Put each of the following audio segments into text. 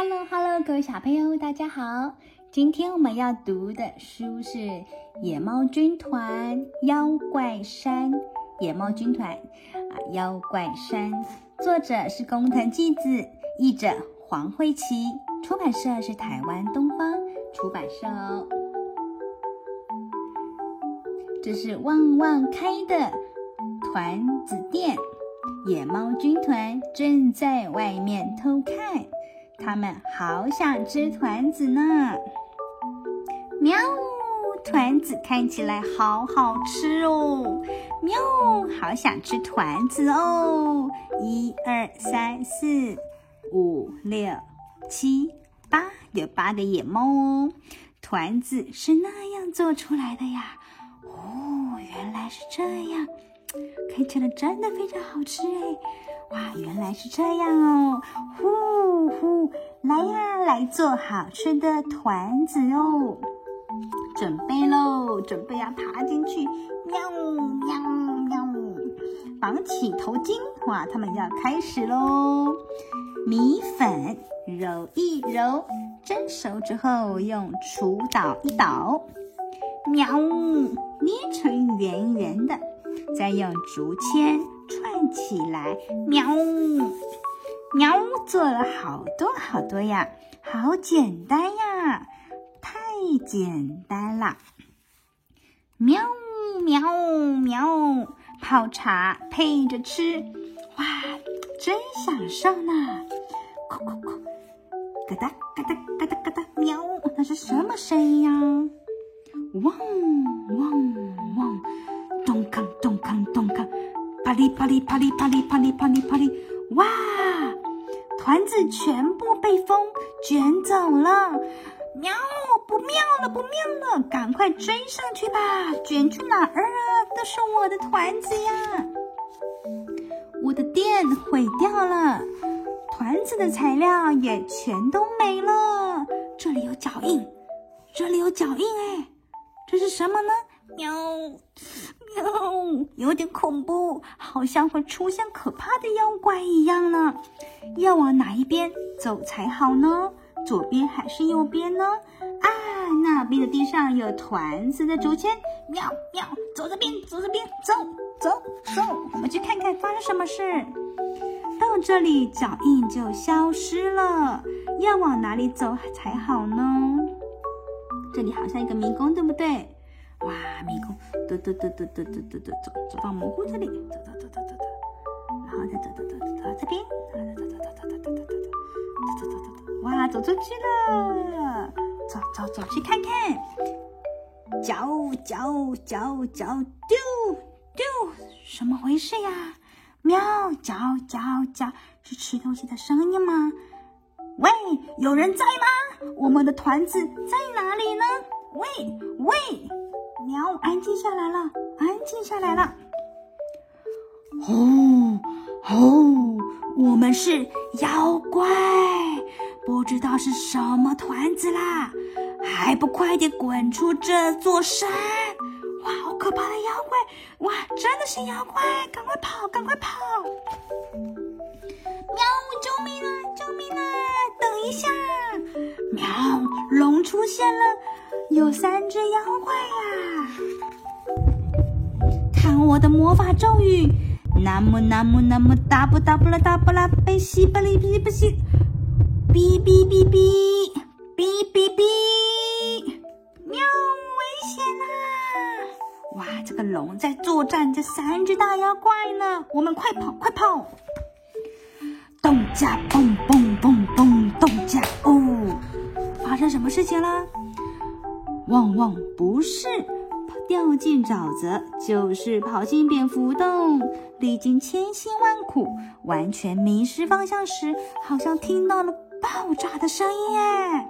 Hello Hello，各位小朋友，大家好。今天我们要读的书是《野猫军团妖怪山》。野猫军团啊，妖怪山，作者是工藤纪子，译者黄慧琪，出版社是台湾东方出版社哦。这是旺旺开的团子店，野猫军团正在外面偷看，他们好想吃团子呢。喵，团子看起来好好吃哦。喵，好想吃团子哦。一二三四五六七八，有八个野猫哦。团子是那样做出来的呀。哦，原来是这样，看起来真的非常好吃哎！哇，原来是这样哦！呼呼，来呀，来做好吃的团子哦！准备喽，准备要爬进去，喵喵喵！绑起头巾，哇，他们要开始喽！米粉揉一揉，蒸熟之后用锄捣一捣，喵。捏成圆圆的，再用竹签串起来，喵喵，做了好多好多呀，好简单呀，太简单了，喵喵喵，泡茶配着吃，哇，真享受呢，咕咕咕，咯哒咯哒咯哒咯哒，喵，那是什么声音呀？汪汪汪，咚锵咚锵咚锵，啪哩啪哩啪哩啪哩啪哩啪哩啪哩，哇！团子全部被风卷走了，喵！不妙了，不妙了，赶快追上去吧！卷去哪儿啊？都是我的团子呀！我的店毁掉了，团子的材料也全都没了。这里有脚印，这里有脚印，哎。这是什么呢？喵喵，有点恐怖，好像会出现可怕的妖怪一样呢。要往哪一边走才好呢？左边还是右边呢？啊，那边的地上有团子的竹签。喵喵，走这边，走这边，走走走，我们去看看发生什么事。到这里，脚印就消失了。要往哪里走才好呢？这里好像一个迷宫，对不对？哇，迷宫，走走走走走走走走，走到蘑菇这里，走走走走走走，然后再走走走走到这边，走走走走走走走走走走走走走，哇，走出去了，走走走去看看，脚脚脚脚丢丢，什么回事呀？喵，脚脚脚，是吃东西的声音吗？喂，有人在吗？我们的团子在哪里呢？喂喂，喵，安静下来了，安静下来了。哦哦，我们是妖怪，不知道是什么团子啦，还不快点滚出这座山！哇，好可怕的妖怪！哇，真的是妖怪，赶快跑，赶快跑！喵，救命啊！救命啊！等一下，喵，龙出现了，有三只妖怪呀！看我的魔法咒语，南无南无南无大布大布拉大布拉贝西巴利比巴西，哔哔哔哔哔哔哔，喵，危险啊！哇，这个龙在作战这三只大妖怪呢，我们快跑，快跑！咚家嘣嘣嘣嘣咚家哦，发生什么事情了？旺旺不是掉进沼泽，就是跑进蝙蝠洞。历经千辛万苦，完全迷失方向时，好像听到了爆炸的声音耶！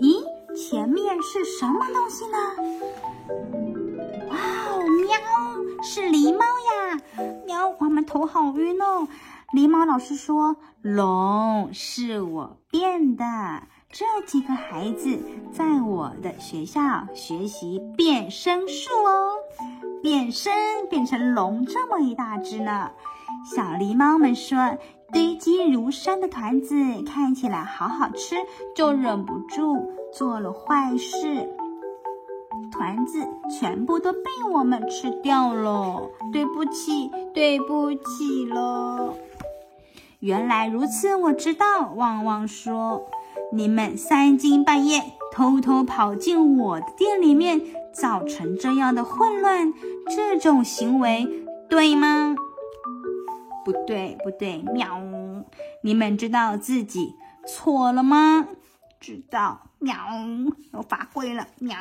咦，前面是什么东西呢？哇哦，喵，是狸猫呀！喵，我们头好晕哦。狸猫老师说：“龙是我变的。这几个孩子在我的学校学习变身术哦，变身变成龙这么一大只呢。小狸猫们说，堆积如山的团子看起来好好吃，就忍不住做了坏事。团子全部都被我们吃掉了，对不起，对不起了。原来如此，我知道。旺旺说：“你们三更半夜偷偷跑进我的店里面，造成这样的混乱，这种行为对吗？”不对，不对，喵！你们知道自己错了吗？知道，喵！我罚跪了，喵！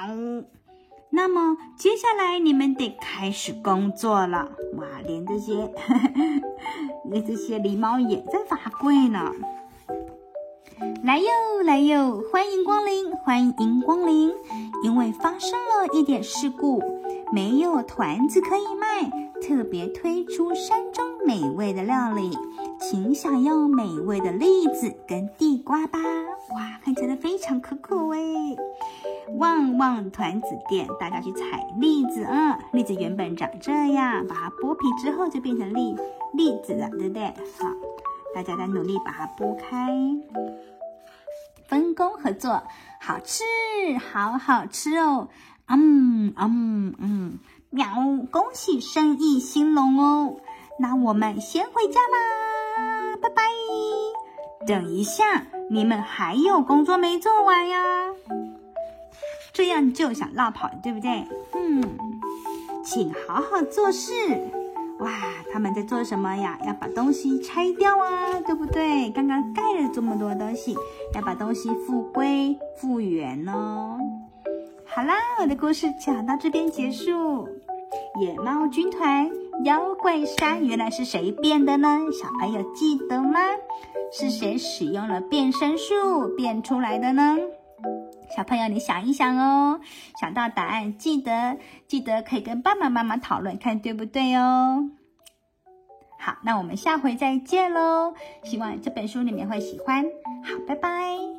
那么接下来你们得开始工作了。哇，连这些，连这些狸猫也在罚跪呢。来哟，来哟，欢迎光临，欢迎光临。因为发生了一点事故，没有团子可以卖，特别推出山中美味的料理，请享用美味的栗子跟地瓜吧。哇，看起来非常可口哎。旺旺团子店，大家去采栗子啊！栗子原本长这样，把它剥皮之后就变成栗栗子了，对不对？好，大家在努力把它剥开，分工合作，好吃，好好吃哦！嗯嗯嗯，喵！恭喜生意兴隆哦！那我们先回家啦，拜拜！等一下，你们还有工作没做完呀？这样就想落跑，对不对？嗯，请好好做事。哇，他们在做什么呀？要把东西拆掉啊，对不对？刚刚盖了这么多东西，要把东西复归复原哦。好啦，我的故事讲到这边结束。野猫军团妖怪山原来是谁变的呢？小朋友记得吗？是谁使用了变身术变出来的呢？小朋友，你想一想哦，想到答案，记得记得可以跟爸爸妈妈讨论，看对不对哦。好，那我们下回再见喽，希望这本书你们会喜欢。好，拜拜。